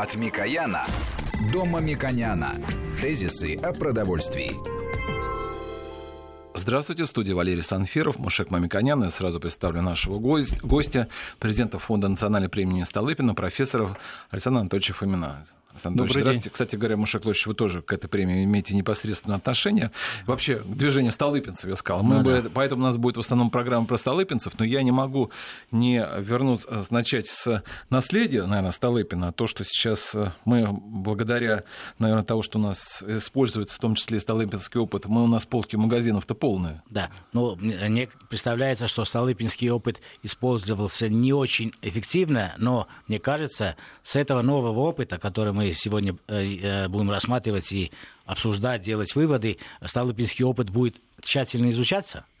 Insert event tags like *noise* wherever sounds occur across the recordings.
От Микояна до Мамиконяна. Тезисы о продовольствии. Здравствуйте, студия Валерий Санфиров, Мушек Мамиконян. Я сразу представлю нашего гостя, президента Фонда национальной премии Столыпина, профессора Александра Анатольевича Фомина. Александр здравствуйте. Кстати говоря, Мушек Лович, вы тоже к этой премии имеете непосредственное отношение. Вообще, к движению столыпинцев, я сказал. Мы ну, бы, да. Поэтому у нас будет в основном программа про столыпинцев, но я не могу не вернуться, начать с наследия, наверное, Столыпина. То, что сейчас э, мы, благодаря, наверное, того, что у нас используется, в том числе и столыпинский опыт, мы у нас полки магазинов-то полные. Да, ну, мне представляется, что столыпинский опыт использовался не очень эффективно, но, мне кажется, с этого нового опыта, который мы сегодня э, э, будем рассматривать и обсуждать, делать выводы, Столыпинский опыт будет тщательно изучаться –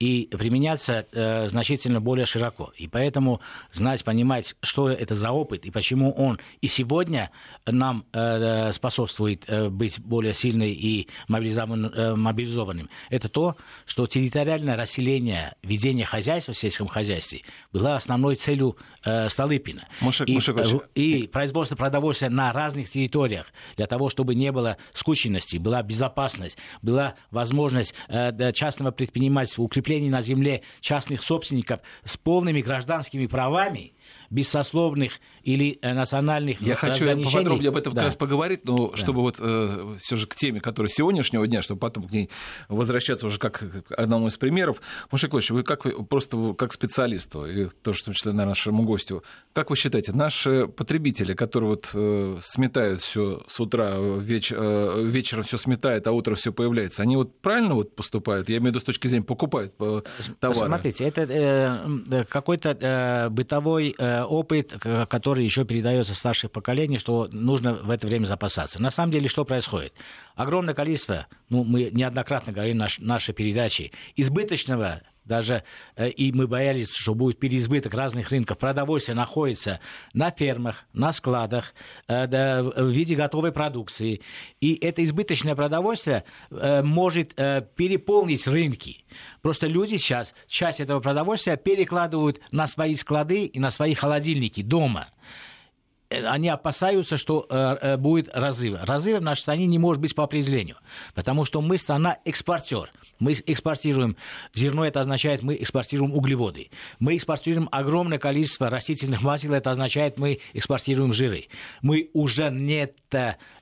и применяться э, значительно более широко. И поэтому знать, понимать, что это за опыт и почему он и сегодня нам э, способствует э, быть более сильным и мобилизованным, э, мобилизованным, это то, что территориальное расселение, ведение хозяйства в сельском хозяйстве было основной целью э, Столыпина. Мушек, и, Мушек, э, и производство продовольствия на разных территориях для того, чтобы не было скученности, была безопасность, была возможность э, частного предпринимательства укрепления укреплений на земле частных собственников с полными гражданскими правами, без сословных или э, национальных Я хочу поподробнее об этом да. как раз поговорить, но да. чтобы вот э, все же к теме, которая сегодняшнего дня, чтобы потом к ней возвращаться уже как к одному из примеров. Маша Клович, вы как вы просто как специалисту, и тоже в том числе наверное, нашему гостю, как вы считаете, наши потребители, которые вот э, сметают все с утра, веч, э, вечером все сметают, а утром все появляется, они вот правильно вот поступают? Я имею в виду с точки зрения покупают э, товары. Смотрите, это э, какой-то э, бытовой э, опыт, который еще передается старших поколений, что нужно в это время запасаться. На самом деле, что происходит? Огромное количество, ну, мы неоднократно говорили в нашей передаче, избыточного даже э, и мы боялись, что будет переизбыток разных рынков. Продовольствие находится на фермах, на складах, э, в виде готовой продукции. И это избыточное продовольствие э, может переполнить рынки. Просто люди сейчас часть этого продовольствия перекладывают на свои склады и на свои холодильники дома. Э, они опасаются, что э, э, будет разрыв. Разрыв в нашей стране не может быть по определению, потому что мы страна-экспортер. Мы экспортируем зерно, это означает, мы экспортируем углеводы. Мы экспортируем огромное количество растительных масел, это означает, мы экспортируем жиры. Мы уже не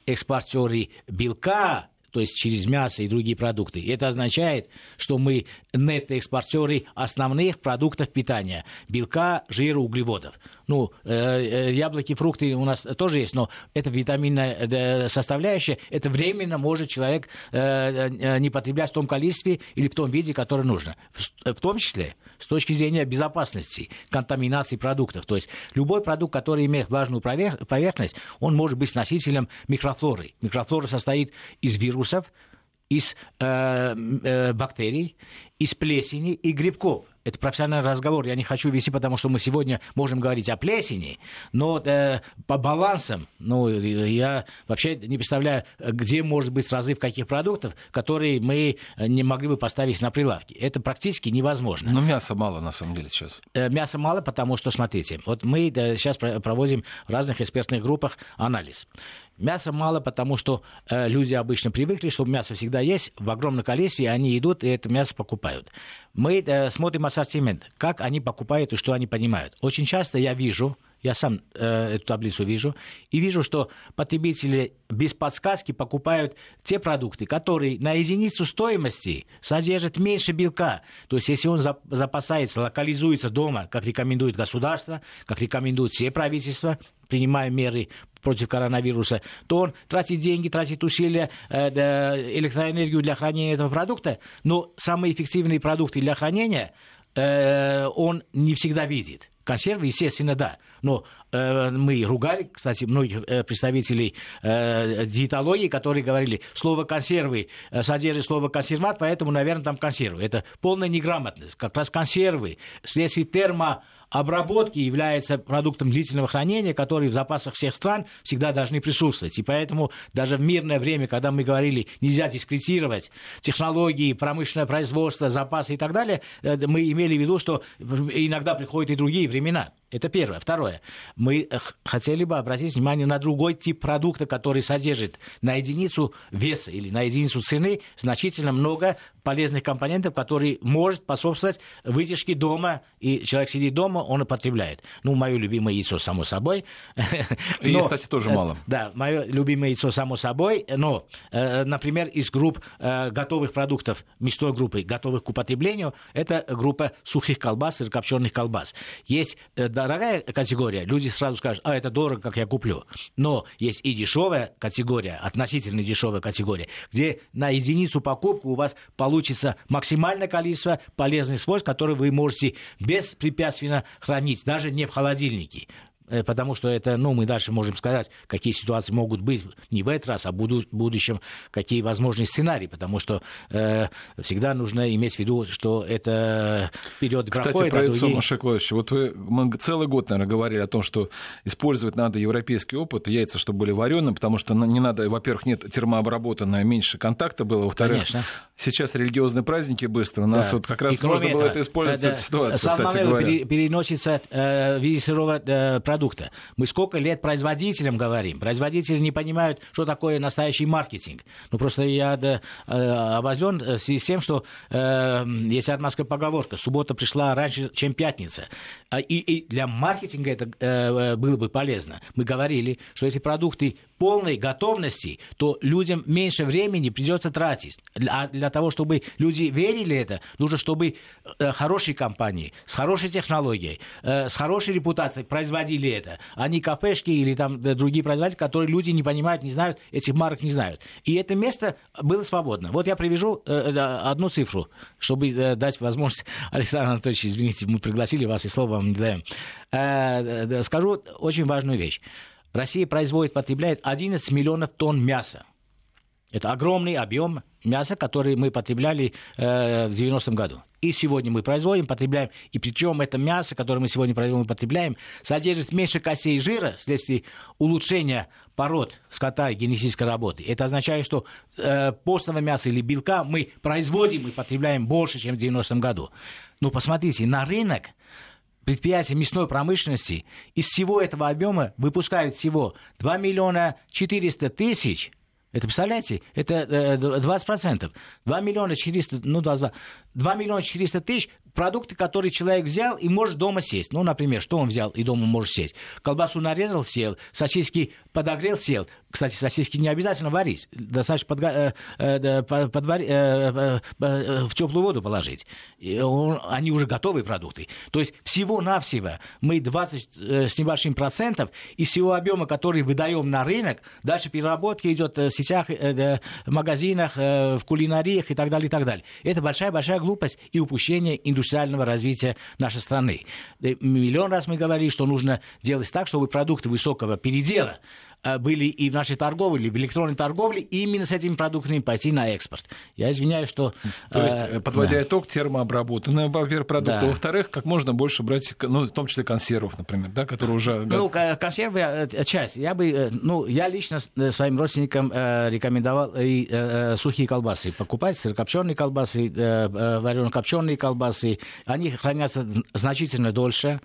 экспортеры белка, то есть через мясо и другие продукты. Это означает, что мы нетто-экспортеры основных продуктов питания – белка, жира, углеводов. Ну, э, э, яблоки, фрукты у нас тоже есть, но это витаминная э, составляющая. Это временно может человек не потреблять в том количестве или в том виде, который нужно. В том числе с точки зрения безопасности, контаминации продуктов. То есть любой продукт, который имеет влажную поверхность, он может быть носителем микрофлоры. Микрофлора состоит из вирусов, из э, э, бактерий, из плесени и грибков это профессиональный разговор, я не хочу вести, потому что мы сегодня можем говорить о плесени, но э, по балансам, ну, я вообще не представляю, где может быть разрыв каких продуктов, которые мы не могли бы поставить на прилавки. Это практически невозможно. Но мяса мало, на самом деле, сейчас. Э, мяса мало, потому что, смотрите, вот мы э, сейчас проводим в разных экспертных группах анализ. Мяса мало, потому что э, люди обычно привыкли, что мясо всегда есть в огромном количестве, и они идут и это мясо покупают. Мы э, смотрим ассортимент, как они покупают и что они понимают. Очень часто я вижу, я сам э, эту таблицу вижу, и вижу, что потребители без подсказки покупают те продукты, которые на единицу стоимости содержат меньше белка. То есть, если он запасается, локализуется дома, как рекомендует государство, как рекомендуют все правительства, принимая меры против коронавируса, то он тратит деньги, тратит усилия, э, электроэнергию для хранения этого продукта, но самые эффективные продукты для хранения э, он не всегда видит. Консервы, естественно, да. Но э, мы ругали, кстати, многих э, представителей э, диетологии, которые говорили, слово консервы э, содержит слово консерват, поэтому, наверное, там консервы. Это полная неграмотность. Как раз консервы вследствие термо обработки является продуктом длительного хранения, который в запасах всех стран всегда должны присутствовать. И поэтому даже в мирное время, когда мы говорили, нельзя дискретировать технологии, промышленное производство, запасы и так далее, э, мы имели в виду, что иногда приходят и другие времена. Это первое. Второе. Мы хотели бы обратить внимание на другой тип продукта, который содержит на единицу веса или на единицу цены значительно много полезных компонентов, которые может способствовать вытяжке дома, и человек сидит дома, он употребляет. Ну, мое любимое яйцо, само собой. И, кстати, тоже мало. Да, мое любимое яйцо, само собой, но, э, например, из групп э, готовых продуктов, мясной группы, готовых к употреблению, это группа сухих колбас и копченых колбас. Есть э, дорогая категория, люди сразу скажут, а, это дорого, как я куплю. Но есть и дешевая категория, относительно дешевая категория, где на единицу покупку у вас получится максимальное количество полезных свойств, которые вы можете беспрепятственно хранить, даже не в холодильнике. Э, потому что это, ну, мы дальше можем сказать, какие ситуации могут быть не в этот раз, а в будущем, какие возможные сценарии, потому что э, всегда нужно иметь в виду, что это период Кстати, проходит, про а яйцо, другие... вот вы, мы целый год, наверное, говорили о том, что использовать надо европейский опыт, яйца, чтобы были вареные, потому что не надо, во-первых, нет термообработанное, меньше контакта было, во-вторых, Конечно. сейчас религиозные праздники быстро, у нас да. вот как раз можно было это использовать да, в ситуации, кстати говоря. переносится э, в виде сырого э, продукта. Мы сколько лет производителям говорим. Производители не понимают, что такое настоящий маркетинг. Ну, просто я да, э, обозлен связи с тем, что э, есть армянская поговорка. Суббота пришла раньше, чем пятница. А, и, и для маркетинга это э, было бы полезно. Мы говорили, что эти продукты полной готовности, то людям меньше времени придется тратить. А для того, чтобы люди верили это, нужно, чтобы э, хорошие компании с хорошей технологией, э, с хорошей репутацией производили это, а кафешки или там другие производители, которые люди не понимают, не знают, этих марок не знают. И это место было свободно. Вот я привяжу э, одну цифру, чтобы дать возможность, *laughs* Александр Анатольевич, извините, мы пригласили вас, и слово вам не даем. Скажу очень важную вещь. Россия производит, потребляет 11 миллионов тонн мяса. Это огромный объем мяса, который мы потребляли э, в 90-м году. И сегодня мы производим, потребляем. И причем это мясо, которое мы сегодня производим и потребляем, содержит меньше костей жира вследствие улучшения пород скота и генетической работы. Это означает, что э, постного мяса или белка мы производим и потребляем больше, чем в 90-м году. Но посмотрите, на рынок предприятия мясной промышленности из всего этого объема выпускают всего 2 миллиона 400 тысяч это, представляете, это 20%. Э, 2 миллиона 400, ну, 22, 2 миллиона 400 тысяч продукты, которые человек взял и может дома сесть. Ну, например, что он взял и дома может сесть? Колбасу нарезал, сел, сосиски подогрел, сел. Кстати, сосиски не обязательно варить. Достаточно подга... э, э, подварить, э, в теплую воду положить. Они уже готовые продукты. То есть всего-навсего мы 20 э, с небольшим процентов из всего объема, который выдаем на рынок, дальше переработка идет в сетях, в магазинах, в кулинариях и так далее, и так далее. Это большая-большая глупость и упущение индустриального развития нашей страны. Миллион раз мы говорили, что нужно делать так, чтобы продукты высокого передела были и в нашей торговле, в электронной торговле, именно с этими продуктами пойти на экспорт. Я извиняюсь, что... То есть, э, подводя да. итог, термообработанные, во-первых, продукты. Да. Во-вторых, как можно больше брать, ну, в том числе консервов, например, да, которые уже... Ну, консервы, э, часть. Я бы, ну, я лично своим родственникам рекомендовал и сухие колбасы покупать, сырокопченые колбасы, варено-копченые колбасы. Они хранятся значительно дольше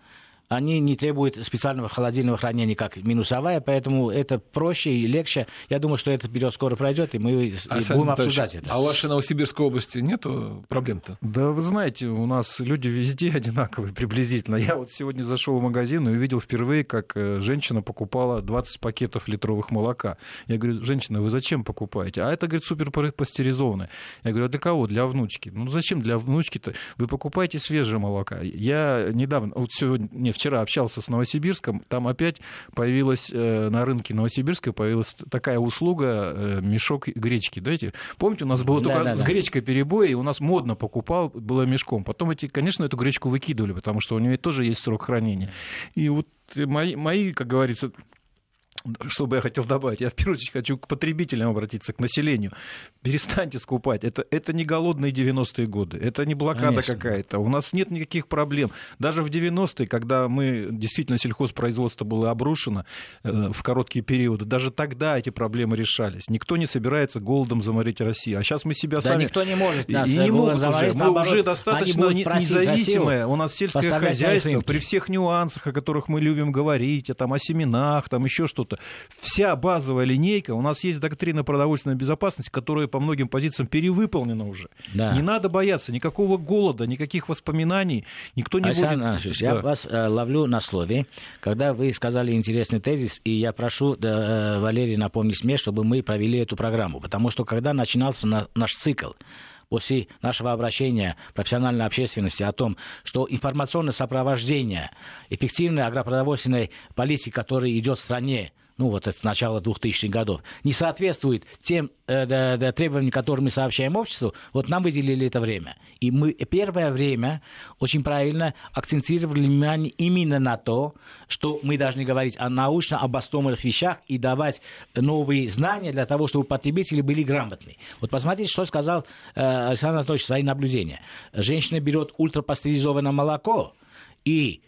они не требуют специального холодильного хранения, как минусовая, поэтому это проще и легче. Я думаю, что этот период скоро пройдет, и мы а, и будем обсуждать это. А у вашей Новосибирской области нету проблем-то? Да вы знаете, у нас люди везде *laughs* одинаковые приблизительно. Я вот сегодня зашел в магазин и увидел впервые, как э, женщина покупала 20 пакетов литровых молока. Я говорю, женщина, вы зачем покупаете? А это, говорит, супер пастеризованное. Я говорю, а для кого? Для внучки. Ну зачем для внучки-то? Вы покупаете свежее молоко. Я недавно, вот сегодня, не, вчера общался с Новосибирском, там опять появилась э, на рынке Новосибирска появилась такая услуга э, мешок гречки. Знаете, помните, у нас было только да, с да. гречкой перебои, и у нас модно покупал, было мешком. Потом эти, конечно, эту гречку выкидывали, потому что у нее тоже есть срок хранения. И вот мои, мои как говорится, что бы я хотел добавить? Я в первую очередь хочу к потребителям обратиться, к населению. Перестаньте скупать. Это, это не голодные 90-е годы, это не блокада какая-то. У нас нет никаких проблем. Даже в 90-е, когда мы действительно сельхозпроизводство было обрушено э, в короткие периоды, даже тогда эти проблемы решались. Никто не собирается голодом заморить Россию. А сейчас мы себя да сами... никто не может нас и не могут уже. Мы уже достаточно независимое. У нас сельское хозяйство при всех нюансах, о которых мы любим говорить, там, о семенах, там еще что-то. Вся базовая линейка, у нас есть доктрина продовольственной безопасности, которая по многим позициям перевыполнена уже. Да. Не надо бояться никакого голода, никаких воспоминаний. Никто не Александр будет... Иванович, да. я вас э, ловлю на слове, когда вы сказали интересный тезис, и я прошу э, Валерий напомнить мне, чтобы мы провели эту программу, потому что когда начинался на, наш цикл, после нашего обращения профессиональной общественности о том, что информационное сопровождение эффективной агропродовольственной политики, которая идет в стране, ну вот это начало 2000-х годов, не соответствует тем э, да, требованиям, которые мы сообщаем обществу, вот нам выделили это время. И мы первое время очень правильно акцентировали внимание именно на то, что мы должны говорить о научно обоснованных вещах и давать новые знания для того, чтобы потребители были грамотны. Вот посмотрите, что сказал э, Александр Анатольевич, свои наблюдения. Женщина берет ультрапастеризованное молоко, и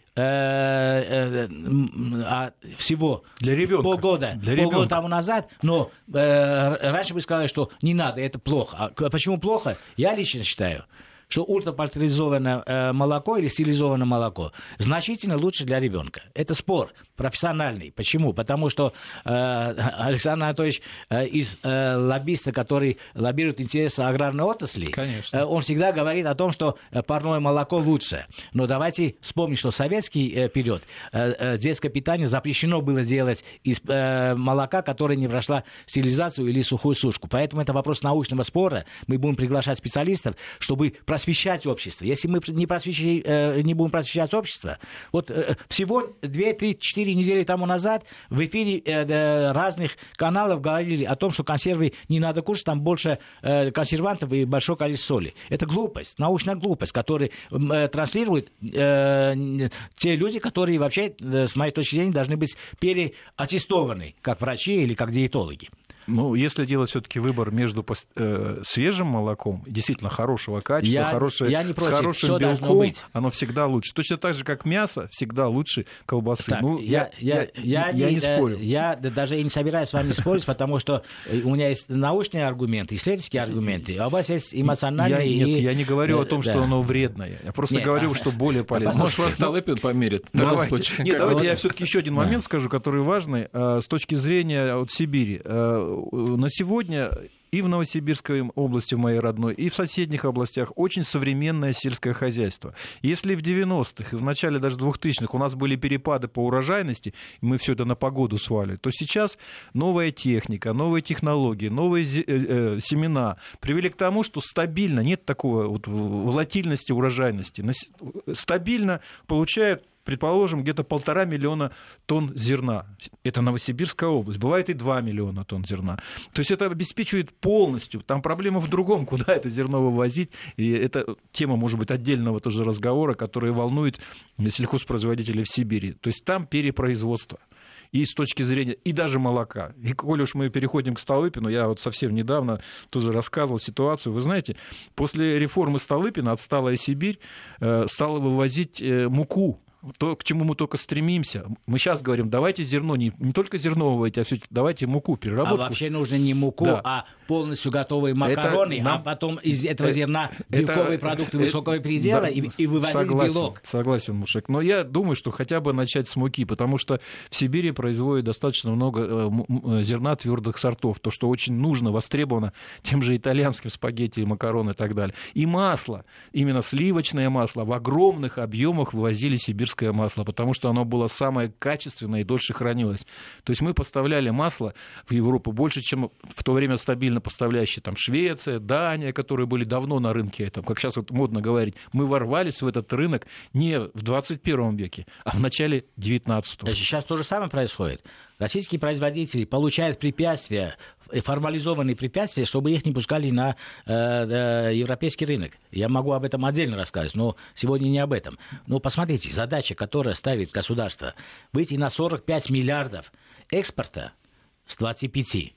всего для ребенка. полгода, для полгода ребенка. тому назад, но э, раньше бы сказали, что не надо, это плохо. А почему плохо? Я лично считаю, что ультрапастеризованное э, молоко или стилизованное молоко значительно лучше для ребенка. Это спор профессиональный. Почему? Потому что э, *laughs* Александр Анатольевич э, из э, лоббиста, который лоббирует интересы аграрной отрасли, Конечно. Э, он всегда говорит о том, что э, парное молоко лучше. Но давайте вспомним, что в советский э, период э, э, детское питание запрещено было делать из э, молока, которое не прошла стилизацию или сухую сушку. Поэтому это вопрос научного спора. Мы будем приглашать специалистов, чтобы просвещать общество. Если мы не, просвещи, э, не будем просвещать общество, вот э, всего 2, 3, 4 недели тому назад в эфире э, разных каналов говорили о том, что консервы не надо кушать, там больше консервантов и большое количество соли. Это глупость, научная глупость, которую транслируют те люди, которые вообще, с моей точки зрения, должны быть переаттестованы, как врачи или как диетологи. Ну, если делать все-таки выбор между э, свежим молоком, действительно хорошего качества, я, хорошее, я не против. с хорошим Все белком, оно всегда лучше. Точно так же, как мясо, всегда лучше колбасы. Так, ну, я, я, я, я, я не, не спорю. Я даже и не собираюсь с вами спорить, потому что у меня есть научные аргументы, исследовательские аргументы, а у вас есть эмоциональные. Я, нет, и... я не говорю о том, что оно вредное. Я просто нет, говорю, а, что более полезно. Может, вас Столыпин померит. Давайте. Нет, давайте я все-таки еще один момент скажу, который важный э, с точки зрения от Сибири. Э, на сегодня и в Новосибирской области, в моей родной, и в соседних областях очень современное сельское хозяйство. Если в 90-х и в начале даже 2000-х у нас были перепады по урожайности, и мы все это на погоду свали, то сейчас новая техника, новые технологии, новые э, э, семена привели к тому, что стабильно, нет такой вот волатильности урожайности, стабильно получают предположим, где-то полтора миллиона тонн зерна. Это Новосибирская область. Бывает и 2 миллиона тонн зерна. То есть это обеспечивает полностью. Там проблема в другом, *laughs* куда это зерно вывозить. И это тема, может быть, отдельного тоже разговора, которая волнует сельхозпроизводителей в Сибири. То есть там перепроизводство и с точки зрения, и даже молока. И коль уж мы переходим к Столыпину, я вот совсем недавно тоже рассказывал ситуацию. Вы знаете, после реформы Столыпина отсталая Сибирь э, стала вывозить э, муку то, к чему мы только стремимся. Мы сейчас говорим, давайте зерно, не, не только зерно выводить, а все давайте муку, переработку. А вообще нужно не муку, да. а полностью готовые макароны, это, а потом из этого э, зерна белковые это, продукты это, высокого предела да, и, и выводить согласен, белок. Согласен, Мушек. Но я думаю, что хотя бы начать с муки, потому что в Сибири производят достаточно много э, э, зерна твердых сортов, то, что очень нужно, востребовано *laughs* тем же итальянским спагетти, макароны и так далее. И масло, именно сливочное масло в огромных объемах вывозили сибирские сибирское масло, потому что оно было самое качественное и дольше хранилось. То есть мы поставляли масло в Европу больше, чем в то время стабильно поставляющие там Швеция, Дания, которые были давно на рынке, там, как сейчас вот модно говорить. Мы ворвались в этот рынок не в 21 веке, а в начале 19 -го. Сейчас то же самое происходит. Российские производители получают препятствия, формализованные препятствия, чтобы их не пускали на э, э, европейский рынок. Я могу об этом отдельно рассказать, но сегодня не об этом. Но посмотрите, задача, которая ставит государство, выйти на 45 миллиардов экспорта с 25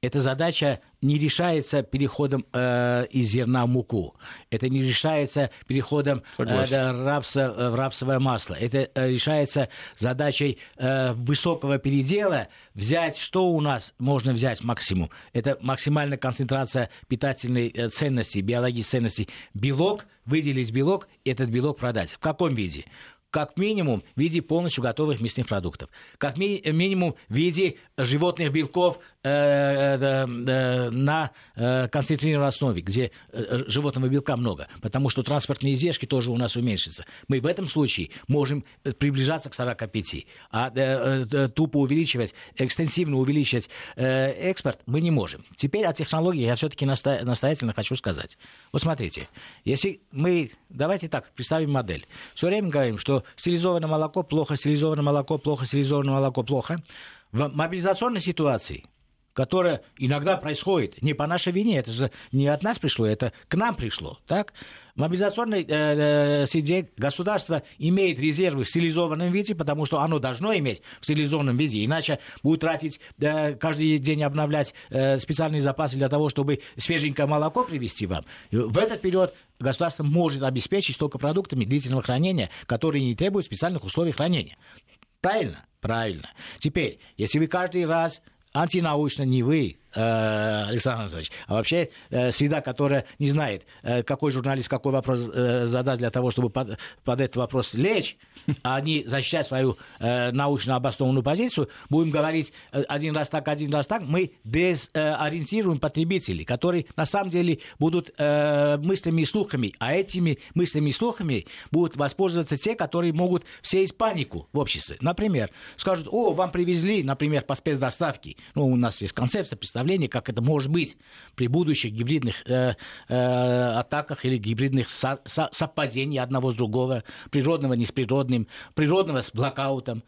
эта задача не решается переходом э, из зерна в муку. Это не решается переходом э, рапса, э, в рапсовое масло. Это э, решается задачей э, высокого передела взять, что у нас можно взять максимум. Это максимальная концентрация питательной э, ценности, биологической ценности. Белок, выделить белок, этот белок продать. В каком виде? как минимум в виде полностью готовых мясных продуктов, как ми- минимум в виде животных белков на э, концентрированной основе, где э, животного белка много, потому что транспортные издержки тоже у нас уменьшатся. Мы в этом случае можем э, приближаться к 45, а э, э, тупо увеличивать, экстенсивно увеличивать э, экспорт мы не можем. Теперь о технологии я все-таки настоятельно хочу сказать. Вот смотрите, если мы, давайте так, представим модель. Все время говорим, что стилизованное молоко плохо, стилизованное молоко плохо, стилизованное молоко плохо. В мобилизационной ситуации которая иногда происходит не по нашей вине, это же не от нас пришло, это к нам пришло, так? В мобилизационной э, э, среде государство имеет резервы в стилизованном виде, потому что оно должно иметь в стилизованном виде, иначе будет тратить э, каждый день обновлять э, специальные запасы для того, чтобы свеженькое молоко привезти вам. В этот период государство может обеспечить только продуктами длительного хранения, которые не требуют специальных условий хранения. Правильно? Правильно. Теперь, если вы каждый раз антинаучно не вы, Александр Анатольевич, а вообще э, среда, которая не знает, э, какой журналист какой вопрос задаст для того, чтобы под, под этот вопрос лечь, а не защищать свою научно обоснованную позицию, будем говорить один раз так, один раз так, мы дезориентируем потребителей, которые на самом деле будут мыслями и слухами, а этими мыслями и слухами будут воспользоваться те, которые могут сеять панику в обществе. Например, скажут, о, вам привезли, например, по спецдоставке, ну, у нас есть концепция, представления, как это может быть при будущих гибридных э, э, атаках или гибридных со- со- совпадений одного с другого, природного не с природным, природного с блокаутом,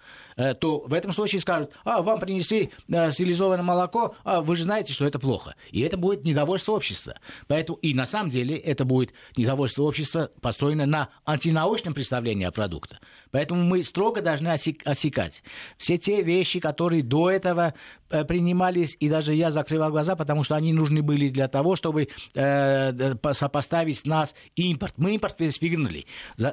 то в этом случае скажут, а, вам принесли э, стилизованное молоко, а вы же знаете, что это плохо. И это будет недовольство общества. Поэтому, и на самом деле это будет недовольство общества, построено на антинаучном представлении о продукте. Поэтому мы строго должны осекать все те вещи, которые до этого э, принимались, и даже я закрывал глаза, потому что они нужны были для того, чтобы э, сопоставить нас импорт. Мы импорт свигнули.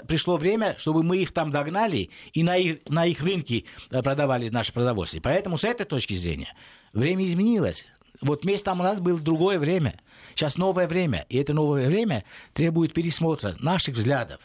Пришло время, чтобы мы их там догнали и на их, на их рынке э, продавали наше продовольствие. Поэтому с этой точки зрения время изменилось. Вот месяц там у нас было другое время. Сейчас новое время. И это новое время требует пересмотра наших взглядов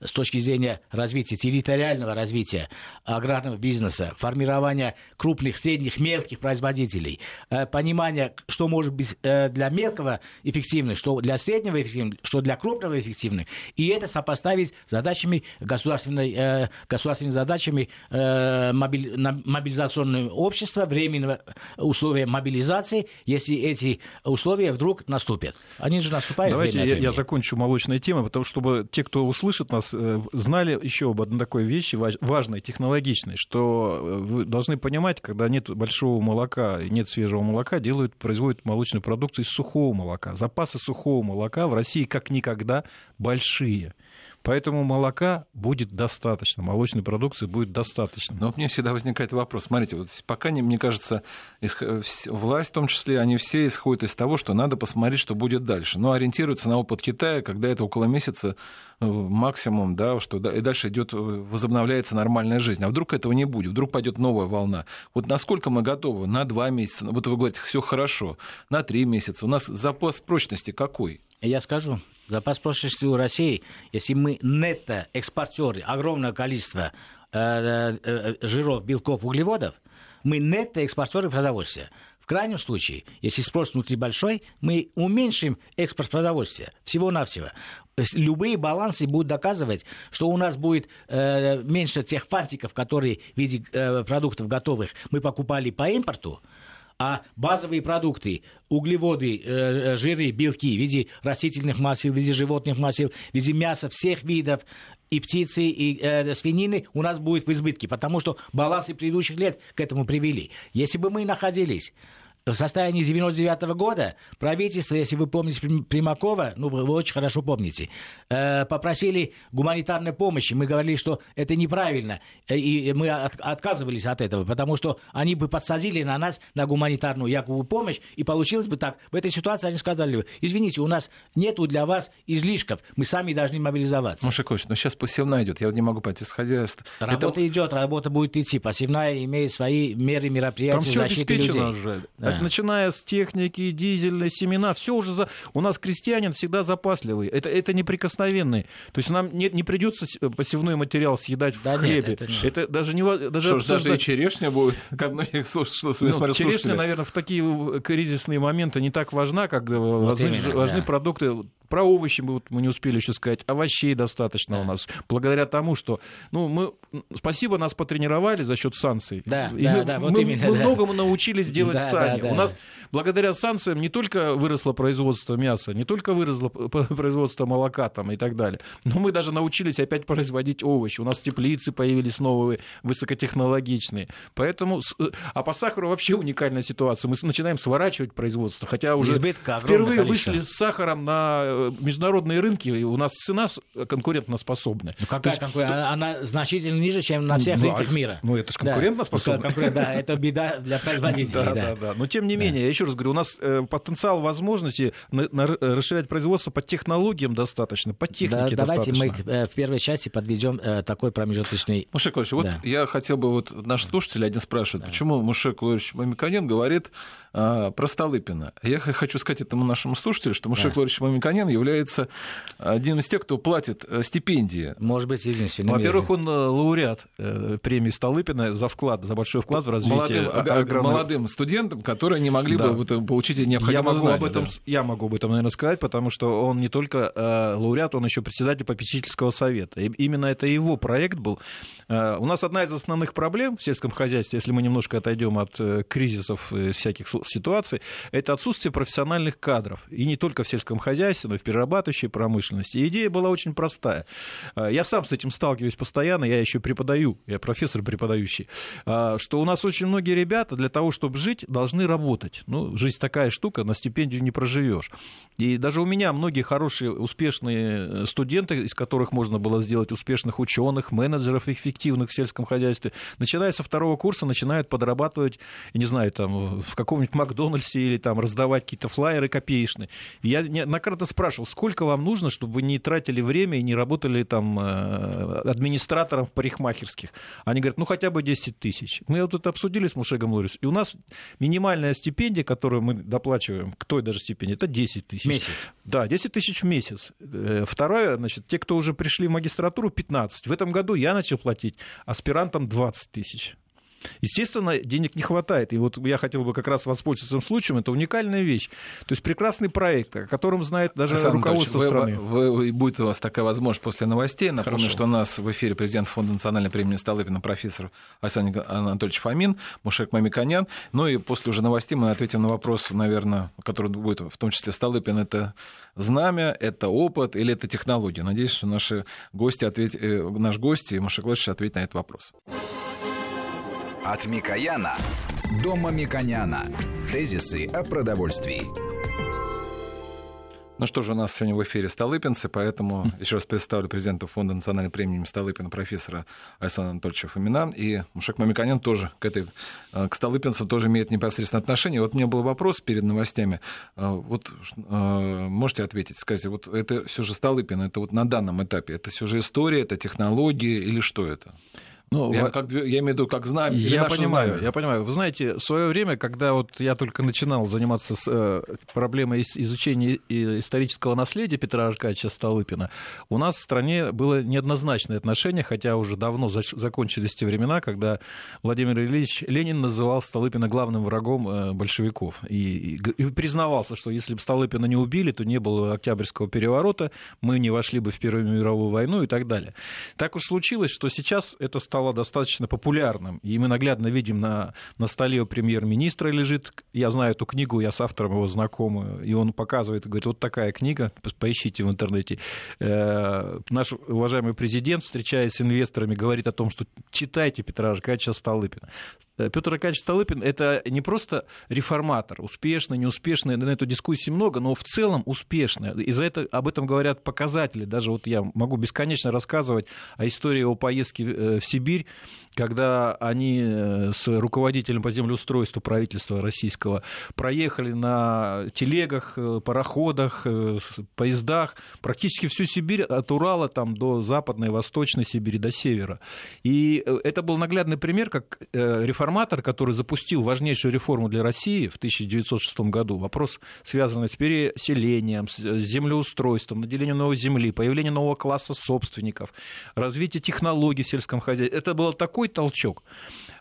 с точки зрения развития, территориального развития аграрного бизнеса, формирования крупных, средних, мелких производителей, э, понимания, что может быть э, для мелкого эффективным, что для среднего эффективным, что для крупного эффективным, и это сопоставить с задачами государственной, э, государственными задачами мобилизационного общества, временного условия мобилизации, если эти условия вдруг наступят. Они же наступают. Давайте я, я закончу молочной темой, потому что чтобы те, кто услышит нас, знали еще об одной такой вещи важной, технологичной, что э, вы должны понимать, когда нет большого молока нет свежего молока, делают, производят молочную продукцию из сухого молока. Запасы сухого молока в России как никогда большие. Поэтому молока будет достаточно, молочной продукции будет достаточно. Но вот мне всегда возникает вопрос. Смотрите, вот пока, мне кажется, власть в том числе, они все исходят из того, что надо посмотреть, что будет дальше. Но ориентируются на опыт Китая, когда это около месяца э, максимум, да, что и дальше идет, э, возобновляется нормальная жизнь. А вдруг этого не будет, вдруг пойдет новая волна. Вот насколько мы готовы? На два месяца, вот вы говорите, все хорошо, на три месяца. У нас запас прочности какой? Я скажу, запас прочности у России, если мы нетто экспортеры огромного количества э, э, э, жиров, белков, углеводов, мы нетто экспортеры продовольствия. В крайнем случае, если спрос внутри большой, мы уменьшим экспорт продовольствия всего-навсего. Любые балансы будут доказывать, что у нас будет э, меньше тех фантиков, которые в виде э, продуктов готовых мы покупали по импорту, а базовые продукты, углеводы, э, э, жиры, белки в виде растительных масел, в виде животных масел, в виде мяса всех видов, и птицы, и э, свинины у нас будет в избытке, потому что балансы предыдущих лет к этому привели. Если бы мы находились в состоянии 99 -го года правительство, если вы помните Примакова, ну, вы, вы очень хорошо помните, э, попросили гуманитарной помощи. Мы говорили, что это неправильно, э, и мы от, отказывались от этого, потому что они бы подсадили на нас на гуманитарную якобы помощь, и получилось бы так. В этой ситуации они сказали, извините, у нас нету для вас излишков, мы сами должны мобилизоваться. Машикович, но сейчас посевная идет, я вот не могу пойти исходя из... Работа это... идет, работа будет идти, посевная имеет свои меры мероприятия Там защиты людей. Же. Да начиная с техники, дизельные семена, все уже за... У нас крестьянин всегда запасливый. Это, это неприкосновенный. То есть нам не, не придется посевной материал съедать да в хлебе. Нет, это, нет. это даже не даже, что ж, даже и черешня будет, как многих что, ну, смотрю, Черешня, наверное, в такие кризисные моменты не так важна, как вот важны, именно, важны да. продукты про овощи мы, вот, мы не успели еще сказать. Овощей достаточно да. у нас. Благодаря тому, что... Ну, мы... Спасибо, нас потренировали за счет санкций. Да, и да, мы, да, вот мы, именно, мы да. многому научились делать да, сами. Да, да. У нас благодаря санкциям не только выросло производство мяса, не только выросло производство молока там, и так далее, но мы даже научились опять производить овощи. У нас теплицы появились новые, высокотехнологичные. Поэтому... А по сахару вообще уникальная ситуация. Мы начинаем сворачивать производство, хотя уже Избытка впервые вышли с сахаром на международные рынки, и у нас цена конкурентоспособная. Ну, какая есть, конкурен... Она значительно ниже, чем на всех ну, рынках мира. Ну, это же конкурентоспособно. Да, да, это беда для *laughs* производителей. Да, да, да. Но тем не менее, я еще раз говорю, у нас э, потенциал возможности расширять производство по технологиям достаточно, по технике Давайте мы э, в первой части подведем э, такой промежуточный... Мушек Львович, вот я хотел бы, вот наш слушатель один спрашивает, почему Мушек Львович Мамиканен говорит про Столыпина. Я хочу сказать этому нашему слушателю, что Мушек да. Львович Мамиканен является одним из тех, кто платит э, стипендии. Может быть, единственный. Во-первых, он э, лауреат э, премии Столыпина за вклад, за большой вклад в развитие молодым, огромного... молодым студентам, которые не могли да. бы получить необходимое я могу знания, об этом, да. Я могу об этом, наверное, сказать, потому что он не только лауреат, он еще председатель попечительского совета. И именно это его проект был. У нас одна из основных проблем в сельском хозяйстве, если мы немножко отойдем от кризисов всяких ситуаций, это отсутствие профессиональных кадров. И не только в сельском хозяйстве, но и в перерабатывающей промышленности. И идея была очень простая. А, я сам с этим сталкиваюсь постоянно, я еще преподаю, я профессор преподающий, а, что у нас очень многие ребята для того, чтобы жить, должны работать. Ну, жизнь такая штука, на стипендию не проживешь. И даже у меня многие хорошие, успешные студенты, из которых можно было сделать успешных ученых, менеджеров эффективных в сельском хозяйстве, начиная со второго курса, начинают подрабатывать, не знаю, там, в каком-нибудь Макдональдсе или там раздавать какие-то флайеры копеечные. Я неоднократно спрашивал, сколько вам нужно, чтобы вы не тратили время и не работали там э, администратором в парикмахерских? Они говорят, ну хотя бы 10 тысяч. Мы вот это обсудили с Мушегом Лорис, и у нас минимальная стипендия, которую мы доплачиваем к той даже стипендии, это 10 тысяч. Месяц? Да, 10 тысяч в месяц. Э, второе, значит, те, кто уже пришли в магистратуру, 15. В этом году я начал платить аспирантам 20 тысяч. Естественно, денег не хватает. И вот я хотел бы как раз воспользоваться этим случаем. Это уникальная вещь. То есть прекрасный проект, о котором знает даже Александр руководство вы, страны. Вы, вы, будет у вас такая возможность после новостей. Напомню, Хорошо. что у нас в эфире президент Фонда национальной премии Столыпина профессор Александр Анатольевич Фомин, Мушек Мамиканян. Ну и после уже новостей мы ответим на вопрос, наверное, который будет в том числе Столыпин. Это знамя, это опыт или это технология? Надеюсь, что наши гости ответь, э, наш гость и Мушек Лович ответит на этот вопрос. От Микояна до Мамиконяна. Тезисы о продовольствии. Ну что же, у нас сегодня в эфире Столыпинцы, поэтому еще раз представлю президента Фонда национальной премии Столыпина профессора Александра Анатольевича Фомина. И Мушек Мамиканян тоже к, этой, э, к Столыпинцам тоже имеет непосредственное отношение. Вот у меня был вопрос перед новостями. Э, вот э, можете ответить, скажите, вот это все же Столыпин, это вот на данном этапе, это все же история, это технологии или что это? Ну, я, как, я имею в виду, как знамя. Я понимаю, знамя. я понимаю. Вы знаете, в свое время, когда вот я только начинал заниматься с, э, проблемой изучения исторического наследия Петра Аркадьевича Столыпина, у нас в стране было неоднозначное отношение, хотя уже давно за, закончились те времена, когда Владимир Ильич Ленин называл Столыпина главным врагом э, большевиков. И, и, и признавался, что если бы Столыпина не убили, то не было Октябрьского переворота, мы не вошли бы в Первую мировую войну и так далее. Так уж случилось, что сейчас это стало стало достаточно популярным. И мы наглядно видим на, на столе у премьер-министра лежит, я знаю эту книгу, я с автором его знаком, и он показывает, говорит, вот такая книга, поищите в интернете. Э, наш уважаемый президент, встречаясь с инвесторами, говорит о том, что читайте Петра Аркадьевича Столыпина. Э, Петр Аркадьевич Столыпин – это не просто реформатор, успешный, неуспешный, на эту дискуссию много, но в целом успешный. И за это, об этом говорят показатели. Даже вот я могу бесконечно рассказывать о истории его поездки э, в Сибирь, когда они э, с руководителем по землеустройству правительства российского проехали на телегах, пароходах, поездах практически всю Сибирь от Урала там, до Западной, Восточной Сибири, до Севера. И это был наглядный пример, как реформатор, который запустил важнейшую реформу для России в 1906 году, вопрос, связанный с переселением, с землеустройством, наделением новой земли, появлением нового класса собственников, развитие технологий в сельском хозяйстве, это был такой толчок.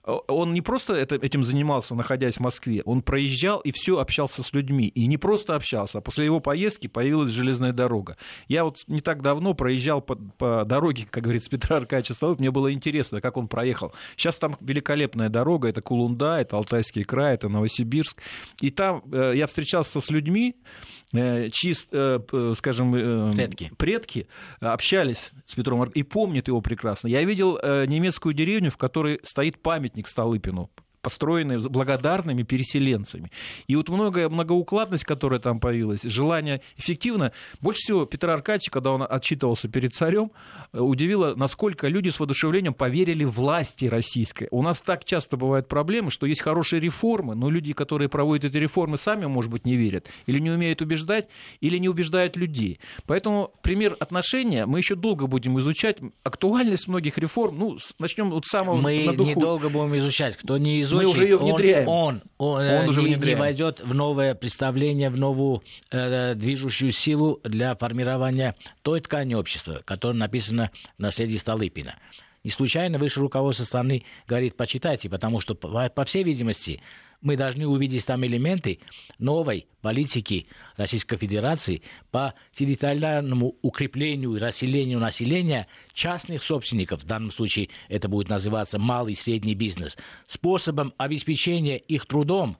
Он не просто этим занимался, находясь в Москве, он проезжал и все общался с людьми. И не просто общался, а после его поездки появилась железная дорога. Я вот не так давно проезжал по, по дороге, как говорится, *laughs* Петра Аркадьевича Столыпина, мне было интересно, как он проехал. Сейчас там великолепная дорога, это Кулунда, это Алтайский край, это Новосибирск. И там э, я встречался с людьми, э, чьи, э, скажем, предки. предки общались с Петром и помнят его прекрасно. Я видел немецкую деревню, в которой стоит памятник Столыпину построенные благодарными переселенцами. И вот многое, многоукладность, которая там появилась, желание эффективно. Больше всего Петра Аркадьевича, когда он отчитывался перед царем, э, удивило, насколько люди с воодушевлением поверили власти российской. У нас так часто бывают проблемы, что есть хорошие реформы, но люди, которые проводят эти реформы, сами, может быть, не верят, или не умеют убеждать, или не убеждают людей. Поэтому пример отношения мы еще долго будем изучать. Актуальность многих реформ, ну, начнем вот с самого Мы недолго будем изучать. Кто не изучит, мы уже ее внедряем. Он, он, он, он уже не, не войдет в новое представление, в новую э, движущую силу для формирования той ткани общества, которая написана в наследии Столыпина. Не случайно высшее руководство страны говорит, почитайте, потому что, по, по всей видимости, мы должны увидеть там элементы новой политики Российской Федерации по территориальному укреплению и расселению населения частных собственников, в данном случае это будет называться малый и средний бизнес, способом обеспечения их трудом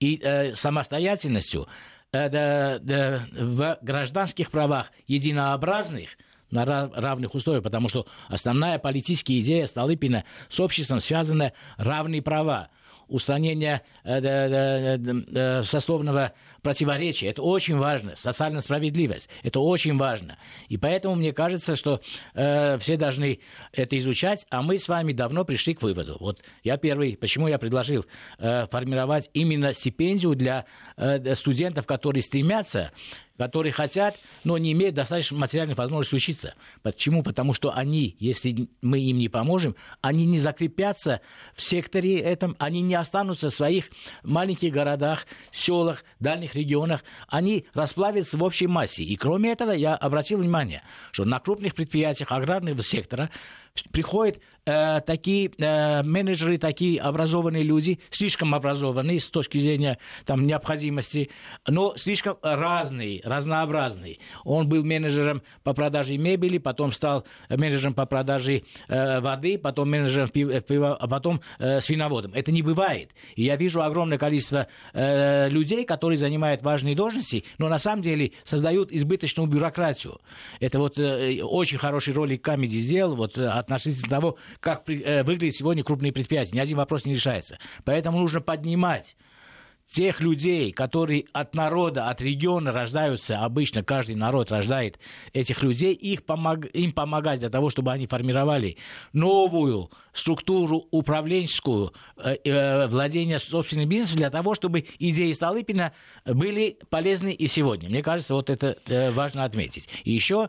и э, самостоятельностью э, да, да, в гражданских правах единообразных – на равных условиях, потому что основная политическая идея Столыпина с обществом связана равные права устранения э, сословного противоречия. Это очень важно. Социальная справедливость. Это очень важно. И поэтому мне кажется, что э, все должны это изучать, а мы с вами давно пришли к выводу. Вот я первый, почему я предложил э, формировать именно стипендию для э, студентов, которые стремятся которые хотят, но не имеют достаточно материальной возможности учиться. Почему? Потому что они, если мы им не поможем, они не закрепятся в секторе этом, они не останутся в своих маленьких городах, селах, дальних регионах, они расплавятся в общей массе. И кроме этого, я обратил внимание, что на крупных предприятиях аграрного сектора приходят э, такие э, менеджеры, такие образованные люди, слишком образованные с точки зрения там, необходимости, но слишком разные, разнообразные. Он был менеджером по продаже мебели, потом стал менеджером по продаже э, воды, потом менеджером пива, а потом э, свиноводом. Это не бывает. И я вижу огромное количество э, людей, которые занимают важные должности, но на самом деле создают избыточную бюрократию. Это вот э, очень хороший ролик Камеди сделал вот, от относительно того, как э, выглядят сегодня крупные предприятия. Ни один вопрос не решается. Поэтому нужно поднимать тех людей, которые от народа, от региона рождаются, обычно каждый народ рождает этих людей, их помог, им помогать для того, чтобы они формировали новую структуру управленческую, э, э, владения собственным бизнесом, для того, чтобы идеи Столыпина были полезны и сегодня. Мне кажется, вот это э, важно отметить. И еще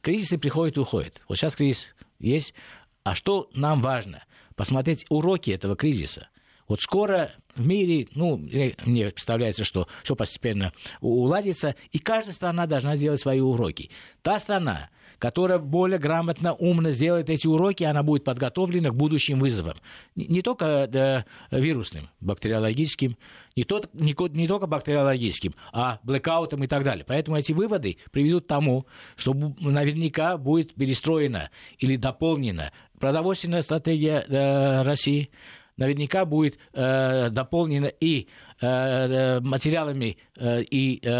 кризисы приходят и уходят. Вот сейчас кризис есть. А что нам важно? Посмотреть уроки этого кризиса. Вот скоро в мире, ну, мне представляется, что все постепенно уладится, и каждая страна должна сделать свои уроки. Та страна, которая более грамотно, умно сделает эти уроки, она будет подготовлена к будущим вызовам. Не только вирусным, бактериологическим, не, тот, не, не только бактериологическим, а блэкаутом и так далее. Поэтому эти выводы приведут к тому, что наверняка будет перестроена или дополнена продовольственная стратегия э, России наверняка будет э, дополнена и материалами э, и э,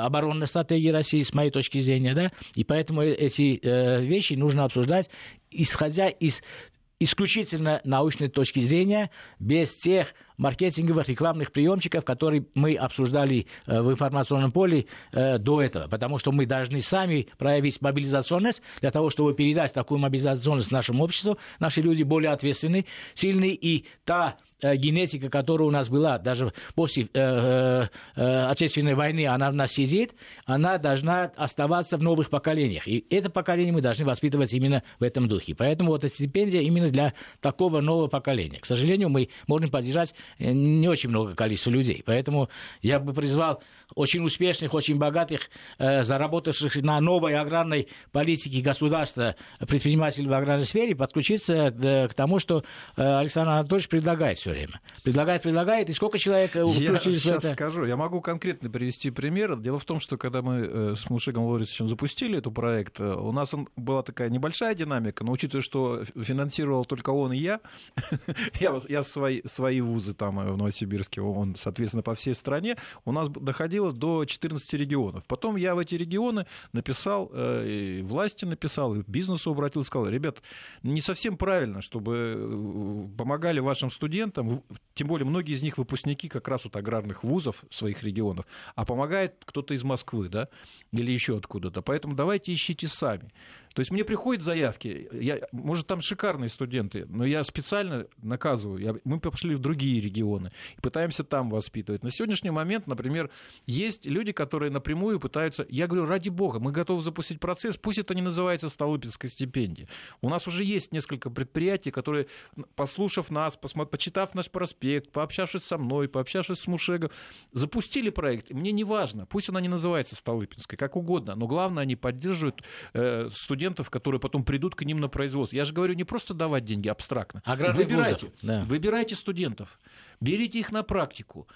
оборонной стратегии России, с моей точки зрения, да, и поэтому эти э, вещи нужно обсуждать, исходя из исключительно научной точки зрения, без тех маркетинговых рекламных приемчиков, которые мы обсуждали э, в информационном поле э, до этого. Потому что мы должны сами проявить мобилизационность для того, чтобы передать такую мобилизационность нашему обществу. Наши люди более ответственны, сильные, и та Э, генетика, которая у нас была, даже после э, э, Отечественной войны, она в нас сидит, она должна оставаться в новых поколениях. И это поколение мы должны воспитывать именно в этом духе. Поэтому вот эта стипендия именно для такого нового поколения. К сожалению, мы можем поддержать э, не очень много количества людей. Поэтому я бы призвал очень успешных, очень богатых, э, заработавших на новой аграрной политике государства предпринимателей в аграрной сфере подключиться э, к тому, что э, Александр Анатольевич предлагает все время. Предлагает, предлагает, и сколько человек включились я в это? скажу, я могу конкретно привести пример. Дело в том, что когда мы с Мушигом Лорисовичем запустили этот проект, у нас была такая небольшая динамика, но учитывая, что финансировал только он и я, *laughs* я, я свои, свои вузы там в Новосибирске, он, соответственно, по всей стране, у нас доходило до 14 регионов. Потом я в эти регионы написал, и власти написал, и бизнесу обратился, сказал, ребят, не совсем правильно, чтобы помогали вашим студентам, там, тем более многие из них выпускники как раз вот аграрных вузов своих регионов, а помогает кто-то из Москвы, да, или еще откуда-то. Поэтому давайте ищите сами. То есть мне приходят заявки, я, может, там шикарные студенты, но я специально наказываю. Я, мы пошли в другие регионы и пытаемся там воспитывать. На сегодняшний момент, например, есть люди, которые напрямую пытаются... Я говорю, ради бога, мы готовы запустить процесс, пусть это не называется Столыпинской стипендией. У нас уже есть несколько предприятий, которые, послушав нас, посмотр... почитав наш проспект, пообщавшись со мной, пообщавшись с Мушегом, запустили проект. Мне не важно, пусть она не называется Столыпинской, как угодно, но главное, они поддерживают э, студентов студентов, которые потом придут к ним на производство. Я же говорю, не просто давать деньги абстрактно. Аграрных выбирайте, вузов, да. выбирайте студентов, берите их на практику,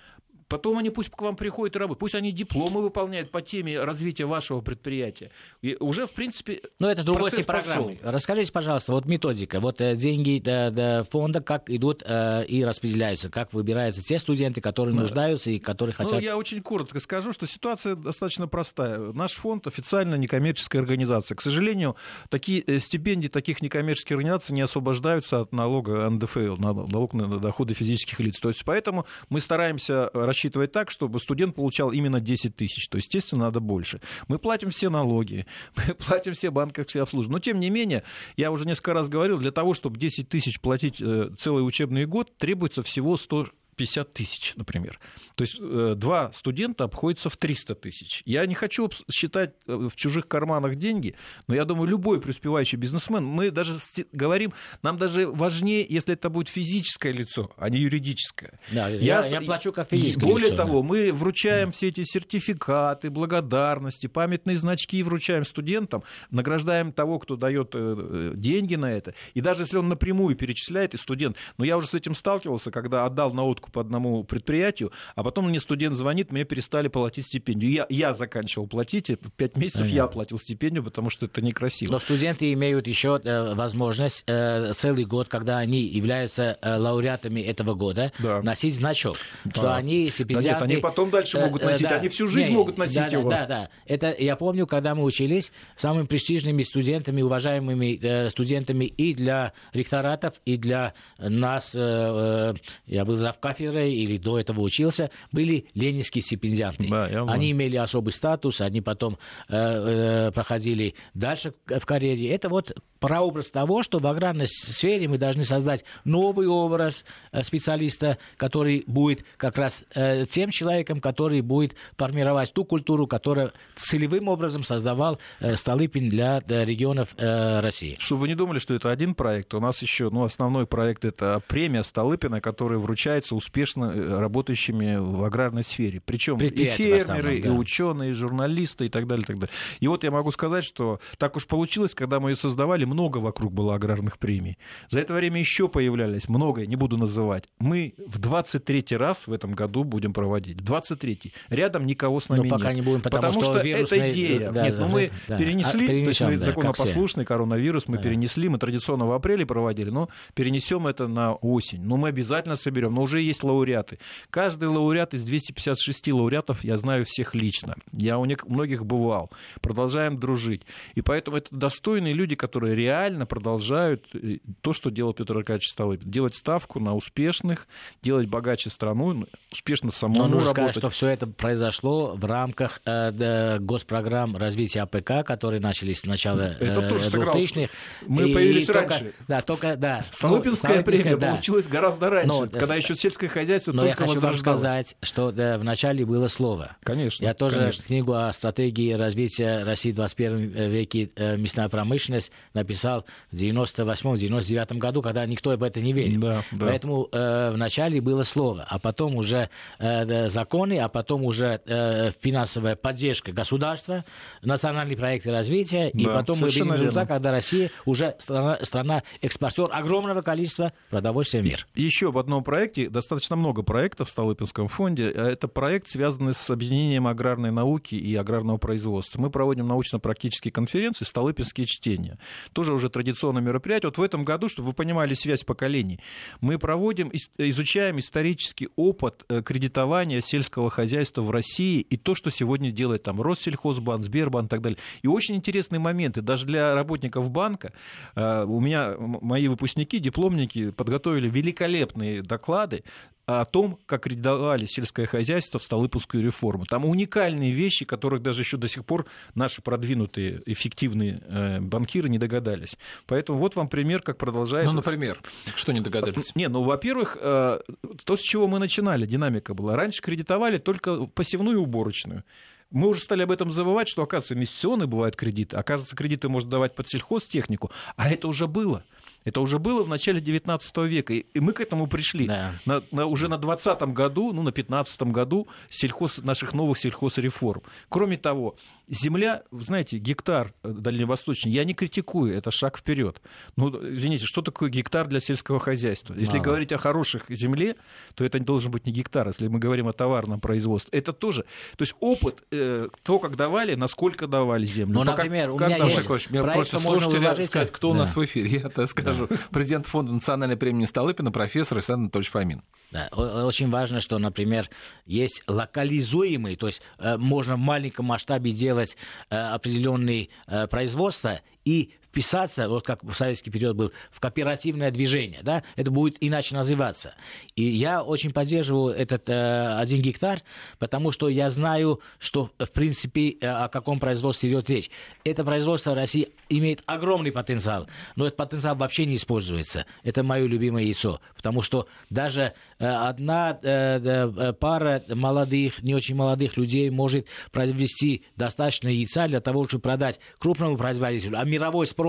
Потом они пусть к вам приходят и работают. Пусть они дипломы выполняют по теме развития вашего предприятия. И уже, в принципе, Но это другой тип программы. Пошел. Расскажите, пожалуйста, вот методика. Вот э, деньги до, до фонда как идут э, и распределяются? Как выбираются те студенты, которые да. нуждаются и которые ну, хотят... Ну, я очень коротко скажу, что ситуация достаточно простая. Наш фонд официально некоммерческая организация. К сожалению, такие э, стипендии таких некоммерческих организаций не освобождаются от налога НДФЛ, налог на доходы физических лиц. То есть поэтому мы стараемся рассчитывать так, чтобы студент получал именно 10 тысяч. То есть, естественно, надо больше. Мы платим все налоги, *laughs* мы платим все банковские обслуживания. Но, тем не менее, я уже несколько раз говорил, для того, чтобы 10 тысяч платить э, целый учебный год, требуется всего 100 50 тысяч, например. То есть э, два студента обходятся в 300 тысяч. Я не хочу считать э, в чужих карманах деньги, но я думаю, любой преуспевающий бизнесмен, мы даже говорим, нам даже важнее, если это будет физическое лицо, а не юридическое. Да, я, я, я плачу как физическое Более лицо, того, да. мы вручаем все эти сертификаты, благодарности, памятные значки вручаем студентам, награждаем того, кто дает э, деньги на это. И даже если он напрямую перечисляет, и студент, но я уже с этим сталкивался, когда отдал на откуп по одному предприятию, а потом мне студент звонит, мне перестали платить стипендию. Я, я заканчивал платить, пять месяцев Понятно. я платил стипендию, потому что это некрасиво. Но студенты имеют еще э, возможность э, целый год, когда они являются э, лауреатами этого года, да. носить значок. Что а. они стипендиаты... Да нет, они потом дальше могут носить, да. они всю жизнь не, могут носить да, его. Да, да, это я помню, когда мы учились, самыми престижными студентами, уважаемыми студентами и для ректоратов, и для нас, я был зав кафедрой или до этого учился, были ленинские стипендианты. Да, они имели особый статус, они потом э, э, проходили дальше в карьере. Это вот прообраз того, что в аграрной сфере мы должны создать новый образ э, специалиста, который будет как раз э, тем человеком, который будет формировать ту культуру, которую целевым образом создавал э, Столыпин для, для регионов э, России. Чтобы вы не думали, что это один проект, у нас еще ну, основной проект это премия Столыпина, которая вручается успешно э, работающими в аграрной сфере. Причем и фермеры, да. и ученые, и журналисты, и так далее, и так далее. И вот я могу сказать, что так уж получилось, когда мы ее создавали, много вокруг было аграрных премий. За это время еще появлялись, много, не буду называть. Мы в 23-й раз в этом году будем проводить. 23-й. Рядом никого с нами Но пока нет. не будем, потому, потому что, что вирусный... это идея. Да, нет, да, ну мы да. перенесли, а, то есть мы да, законопослушный коронавирус, мы да. перенесли, мы традиционно в апреле проводили, но перенесем это на осень. Но мы обязательно соберем. Но уже есть лауреаты. Каждый лауреат из 256 лауреатов я знаю всех лично. Я у многих бывал. Продолжаем дружить. И поэтому это достойные люди, которые реально продолжают э, то, что делал Петр Аркадьевич Столыпин. Делать ставку на успешных, делать богаче страну, успешно самому Но нужно сказать, что все это произошло в рамках э, госпрограмм развития АПК, которые начались с начала э, это тоже 2000-х. Мы и, появились и раньше. Только, да, только, да. Столыпинская ну, премия да. получилась гораздо раньше, но, когда еще сельское хозяйство но только я хочу вам сказать, что да, в начале было слово. Конечно. Я тоже конечно. книгу о стратегии развития России в 21 веке э, мясная промышленность написал в 98-99 году, когда никто об этом не верил. Да, да. Поэтому э, вначале было слово, а потом уже э, законы, а потом уже э, финансовая поддержка государства, национальные проекты развития, да, и потом мы видим результат, когда Россия уже страна, страна экспортер огромного количества продовольствия в мир. Еще в одном проекте, достаточно много проектов в Столыпинском фонде, это проект, связанный с объединением аграрной науки и аграрного производства. Мы проводим научно-практические конференции «Столыпинские чтения». Тоже уже традиционное мероприятие. Вот в этом году, чтобы вы понимали связь поколений, мы проводим, изучаем исторический опыт э, кредитования сельского хозяйства в России и то, что сегодня делает там Россельхозбанк, Сбербанк и так далее. И очень интересные моменты. Даже для работников банка э, у меня мои выпускники, дипломники подготовили великолепные доклады о том, как кредитовали сельское хозяйство в Столыпинскую реформу. Там уникальные вещи, которых даже еще до сих пор наши продвинутые, эффективные э, банкиры не догадались. Поэтому вот вам пример, как продолжает... Ну, например, что не догадались? Не, ну, во-первых, э, то, с чего мы начинали, динамика была. Раньше кредитовали только посевную и уборочную. Мы уже стали об этом забывать, что, оказывается, инвестиционные бывают кредиты, оказывается, кредиты можно давать под сельхозтехнику, а это уже было. Это уже было в начале 19 века, и мы к этому пришли. Да. На, на, уже на 20 году, ну, на 15 году сельхоз, наших новых сельхозреформ. Кроме того, земля, знаете, гектар э, дальневосточный, я не критикую, это шаг вперед. Ну, извините, что такое гектар для сельского хозяйства? Если а. говорить о хороших земле, то это должен быть не гектар, если мы говорим о товарном производстве. Это тоже, то есть опыт, э, то, как давали, насколько давали землю. Ну, например, как, у меня как есть проект, мне просто можно сказать, кто да. у нас в эфире, я так скажу. Да. Президент Фонда национальной премии Столыпина, профессор Александр Анатольевич Фомин. Да, очень важно, что, например, есть локализуемый, то есть э, можно в маленьком масштабе делать э, определенные э, производства и вписаться, вот как в советский период был, в кооперативное движение, да, это будет иначе называться. И я очень поддерживаю этот э, один гектар, потому что я знаю, что, в принципе, э, о каком производстве идет речь. Это производство в России имеет огромный потенциал, но этот потенциал вообще не используется. Это мое любимое яйцо, потому что даже э, одна э, э, пара молодых, не очень молодых людей может произвести достаточно яйца для того, чтобы продать крупному производителю, а мировой спрос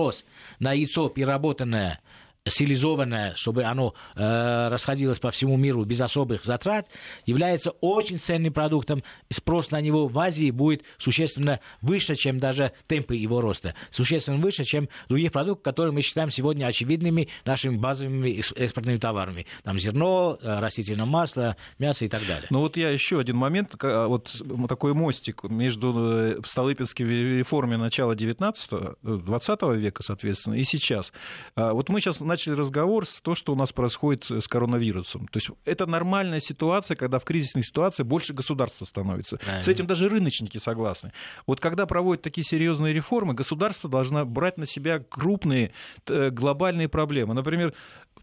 на яйцо переработанное стилизованное, чтобы оно э, расходилось по всему миру без особых затрат, является очень ценным продуктом. Спрос на него в Азии будет существенно выше, чем даже темпы его роста. Существенно выше, чем других продуктов, которые мы считаем сегодня очевидными нашими базовыми экспортными товарами. Там зерно, э, растительное масло, мясо и так далее. Ну вот я еще один момент, вот такой мостик между э, Столыпинскими реформами начала 19-20 века, соответственно, и сейчас. А вот мы сейчас начали разговор с то, что у нас происходит с коронавирусом. То есть это нормальная ситуация, когда в кризисной ситуации больше государства становится. Правильно. С этим даже рыночники согласны. Вот когда проводят такие серьезные реформы, государство должно брать на себя крупные э, глобальные проблемы. Например,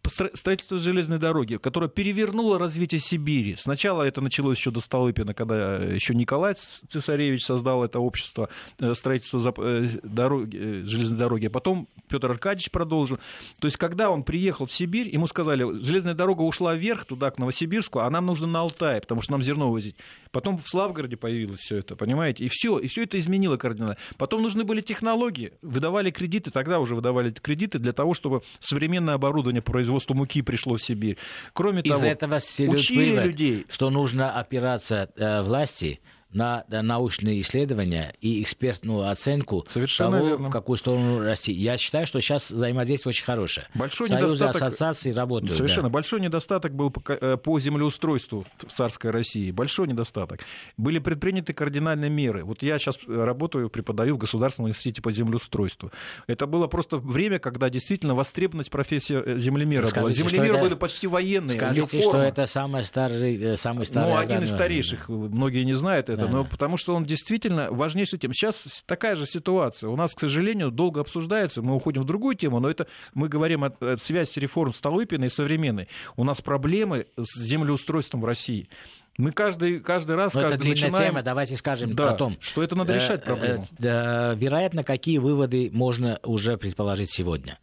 строительство железной дороги, которое перевернуло развитие Сибири. Сначала это началось еще до Столыпина, когда еще Николай Цесаревич создал это общество э, строительства э, дороги, железной дороги, а потом Петр Аркадьевич продолжил. То есть, когда он приехал в Сибирь, ему сказали, железная дорога ушла вверх, туда, к Новосибирску, а нам нужно на Алтай, потому что нам зерно возить. Потом в Славгороде появилось все это, понимаете? И все, и все это изменило кардинально. Потом нужны были технологии, выдавали кредиты, тогда уже выдавали кредиты для того, чтобы современное оборудование производства производство муки пришло в Сибирь. Кроме Из того, этого учили людей. что нужно опираться э, власти на научные исследования и экспертную оценку Совершенно того, верно. в какую сторону расти. Я считаю, что сейчас взаимодействие очень хорошее. Большой Союзы, недостаток- ассоциации работают. Совершенно. да. Большой недостаток был по, э, по землеустройству в царской России. Большой недостаток. Были предприняты кардинальные меры. Вот я сейчас работаю, преподаю в Государственном университете по землеустройству. Это было просто время, когда действительно востребованность профессии э, землемера была. Скажите, что Землемеры это- были почти военные. Скажите, что это самый старый, э, самый старый Ну, один из старейших, многие не знают это, Да. но потому что он действительно важнейшая тема. Сейчас такая же ситуация. У нас, к сожалению, долго обсуждается, мы уходим в другую тему, но это мы говорим о, о связи реформ Столыпина и современной. У нас проблемы с землеустройством в России. Мы каждый, каждый раз, Но это каждый длинная начинаем... тема, давайте скажем Да, о том. что это надо Э, решать э, проблему. э, да, вероятно, какие выводы можно уже предположить сегодня?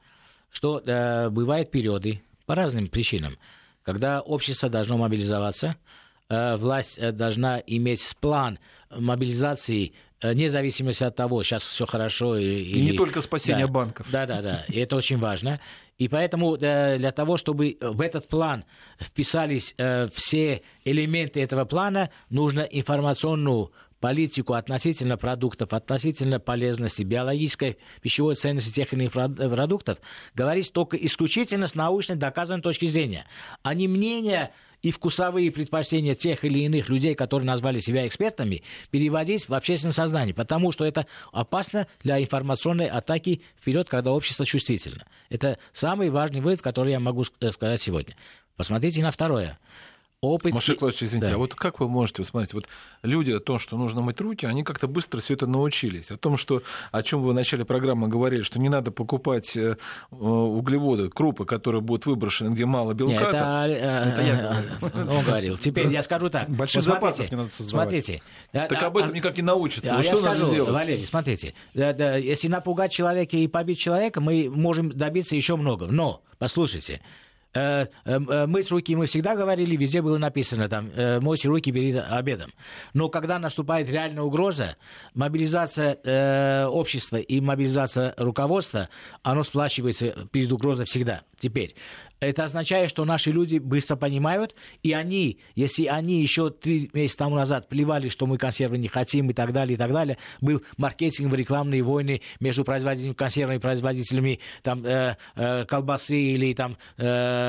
Что э, бывают периоды по разным причинам, когда общество должно мобилизоваться, э, власть э, должна иметь план мобилизации э, вне зависимости от того, сейчас все хорошо. И, И не только спасение да, банков. Да, да, да. И это очень важно. И поэтому э, для того, чтобы в этот план вписались э, все элементы этого плана, нужно информационную политику относительно продуктов, относительно полезности, биологической пищевой ценности тех или иных прод- продуктов, говорить только исключительно с научной доказанной точки зрения, а не мнение и вкусовые предпочтения тех или иных людей, которые назвали себя экспертами, переводить в общественное сознание, потому что это опасно для информационной атаки вперед, когда общество чувствительно. Это самый важный вывод, который я могу э, сказать сегодня. Посмотрите на второе. Опыт... Маша Клавович, извините, Да. а вот как вы можете, вот смотрите, вот люди о том, что нужно мыть руки, они как-то быстро все это научились. О том, что, о чем вы в начале программы говорили, что не надо покупать э, э, углеводы, крупы, которые будут выброшены, где мало белка. Не, это, там. э, это я э, он говорил. Теперь я скажу так. Больших Вот запасов смотрите, не надо создавать. Смотрите. Так А- об этом а- никак не научатся. Вот что надо скажу, сделать? Валерий, смотрите, да, да, если напугать человека и побить человека, мы можем добиться еще много. Но, послушайте, мыть руки мы всегда говорили, везде было написано там, э, мойте руки перед обедом. Но когда наступает реальная угроза, мобилизация э, общества и мобилизация руководства, оно сплачивается перед угрозой всегда. Теперь, это означает, что наши люди быстро понимают, и они, если они еще три месяца тому назад плевали, что мы консервы не хотим и так далее, и так далее, был маркетинг, рекламные войны между производителями консервов и производителями там, э, э, колбасы или там, э, э,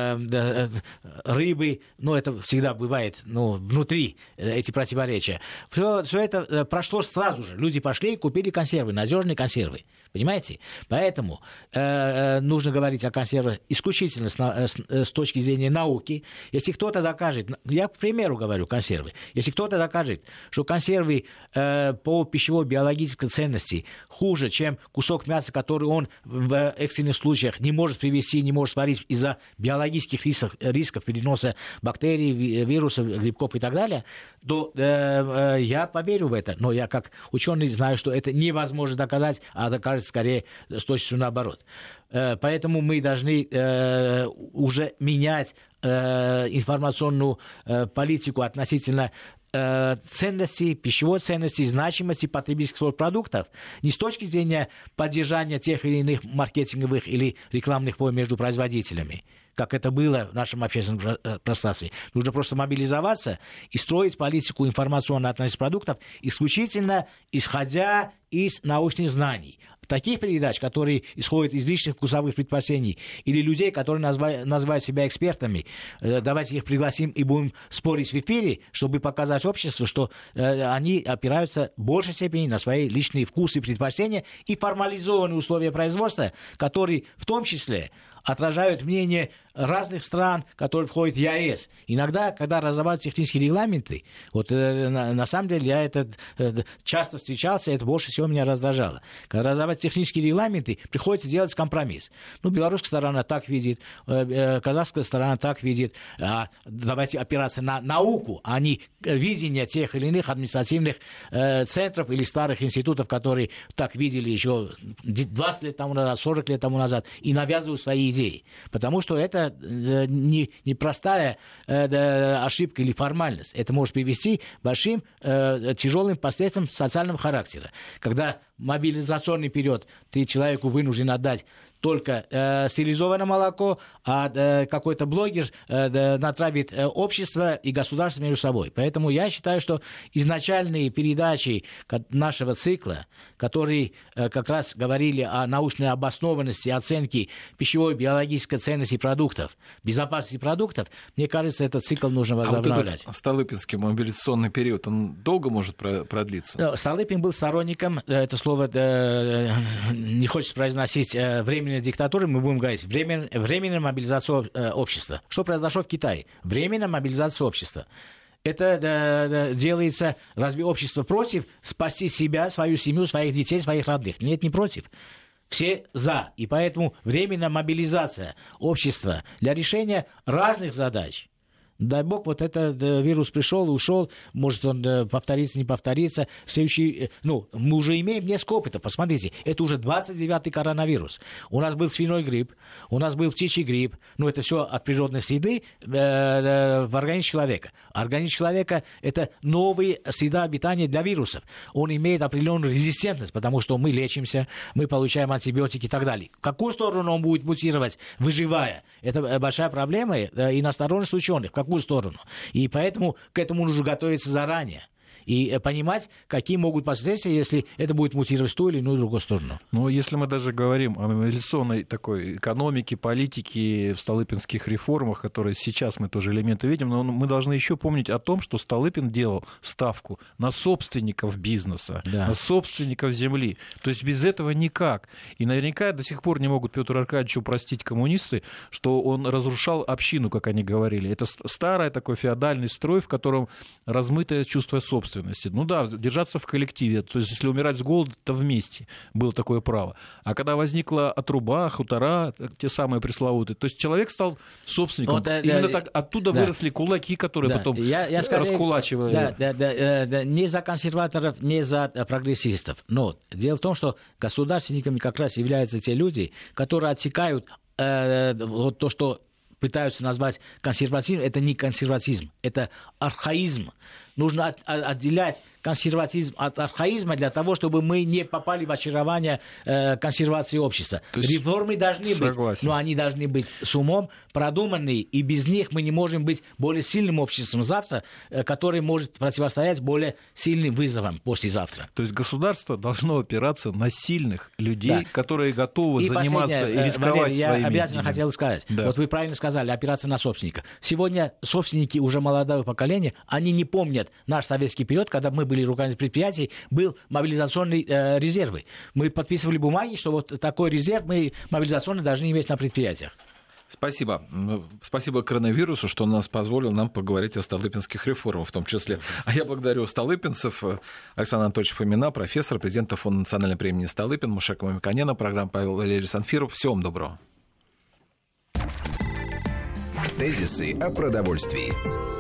рыбы, ну, это всегда бывает ну, внутри э, эти противоречия. Все, это э, прошло сразу же. Люди пошли и купили консервы, надежные консервы. Понимаете? Поэтому э, э, нужно говорить о консервах исключительно с, на- э, с- э, с точки зрения науки. Если кто-то докажет, я к примеру говорю консервы, если кто-то докажет, что консервы э, по пищевой биологической ценности хуже, чем кусок мяса, который он в экстренных случаях не может привести, не может сварить из-за биологических рисков, рисков переноса бактерий, ви- вирусов, грибков и так далее, то э, э, я поверю в это. Но я как ученый знаю, что это невозможно доказать, а докажет скорее с точностью наоборот. Э, Поэтому мы должны э, уже менять э, информационную политику относительно ценности, пищевой ценности, значимости потребительских продуктов не с точки зрения поддержания тех или иных маркетинговых или рекламных войн между производителями, как это было в нашем общественном про- пространстве. Нужно просто мобилизоваться и строить политику информационной относительно продуктов исключительно исходя из научных знаний. Таких передач, которые исходят из личных вкусовых предпочтений, или людей, которые назва- называют себя экспертами, э, давайте их пригласим и будем спорить в эфире, чтобы показать обществу, что э, они опираются в большей степени на свои личные вкусы и предпочтения и формализованные условия производства, которые в том числе отражают мнение разных стран, которые входят в ЕАЭС. Иногда, когда разрабатывают технические регламенты, вот э, на, на самом деле я это э, часто встречался, это больше всего меня раздражало. Когда разрабатывают технические регламенты, приходится делать компромисс. Ну, белорусская сторона так видит, э, казахская сторона так видит. А, давайте опираться на науку, а не видение тех или иных административных центров или старых институтов, которые так видели еще 20 лет тому назад, 40 лет тому назад, и навязывают свои идеи. Потому что это э, не, не простая э, ошибка или формальность. Это может привести к большим э, тяжелым последствиям социального характера. Когда мобилизационный период ты человеку вынужден отдать только э, стерилизованное молоко, а э, какой-то блогер э, натравит э, общество и государство между собой. Поэтому я считаю, что изначальные передачи нашего цикла, которые э, как раз говорили о научной обоснованности оценки пищевой биологической ценности продуктов, безопасности продуктов, мне кажется, этот цикл нужно возобновлять. А вот этот Столыпинский мобилизационный период, он долго может продлиться? Э, Столыпин был сторонником, э, это слово не хочется произносить, временной диктатуры, мы будем говорить, времен, временная мобилизация общества. Что произошло в Китае? Временная мобилизация общества это да, да, делается, разве общество против спасти себя, свою семью, своих детей, своих родных? Нет, не против. Все за. И поэтому временная мобилизация общества для решения разных задач – Дай бог, вот этот вирус пришел и ушел, может он э, повторится, не повторится. Следующий, э, ну, мы уже имеем несколько опыта, посмотрите, это уже 29-й коронавирус. У нас был свиной грипп, у нас был птичий грипп, ну, это все от природной среды э, э, в организме человека. Организм человека – это новая среда обитания для вирусов. Он имеет определенную резистентность, потому что мы лечимся, мы получаем антибиотики и так далее. В какую сторону он будет мутировать, выживая? Это большая проблема и настороженность ученых. Какую сторону. И поэтому к этому нужно готовиться заранее и э, понимать, какие могут последствия, если это будет мутировать в ту или иную другую сторону. Но если мы даже говорим о мобилизационной такой экономике, политике, в Столыпинских реформах, которые сейчас мы тоже элементы видим, но мы должны еще помнить о том, что Столыпин делал ставку на собственников бизнеса, да. на собственников земли. То есть без этого никак. И наверняка до сих пор не могут Петр Аркадьевичу простить коммунисты, что он разрушал общину, как они говорили. Это старый такой феодальный строй, в котором размытое чувство собственности собственности. Ну да, держаться в коллективе. То есть, если умирать с голода, то вместе было такое право. А когда возникла отруба, хутора, те самые пресловутые, то есть человек стал собственником. Вот, Именно да, так оттуда да. выросли кулаки, которые да. потом я, я скорее, раскулачивали. Да, да, да, э, да, не за консерваторов, не за э, прогрессистов. Но дело в том, что государственниками как раз являются те люди, которые отсекают э, вот то, что пытаются назвать консерватизм, это не консерватизм, это архаизм. Нужно от, отделять консерватизм от архаизма для того, чтобы мы не попали в очарование э, консервации общества. То есть... Реформы должны Согласен. быть, но они должны быть с умом продуманные, и без них мы не можем быть более сильным обществом завтра, э, который может противостоять более сильным вызовам послезавтра. То есть государство должно опираться на сильных людей, да. которые готовы и заниматься и рисковать Валерий, я своими обязательно деньгами. хотел сказать, да. вот вы правильно сказали, опираться на собственника. Сегодня собственники уже молодого поколения, они не помнят наш советский период, когда мы были были руководители предприятий, был мобилизационный э, резервы. Мы подписывали бумаги, что вот такой резерв мы мобилизационный должны иметь на предприятиях. Спасибо. Ну, спасибо коронавирусу, что он нас позволил нам поговорить о столыпинских реформах в том числе. А я благодарю столыпинцев, Александр Анатольевич Фомина, профессор, президента Фонда национальной премии Столыпин, Мушека Мамиканяна, программа Павел Валерий Санфиров. Всего вам доброго. Тезисы о продовольствии.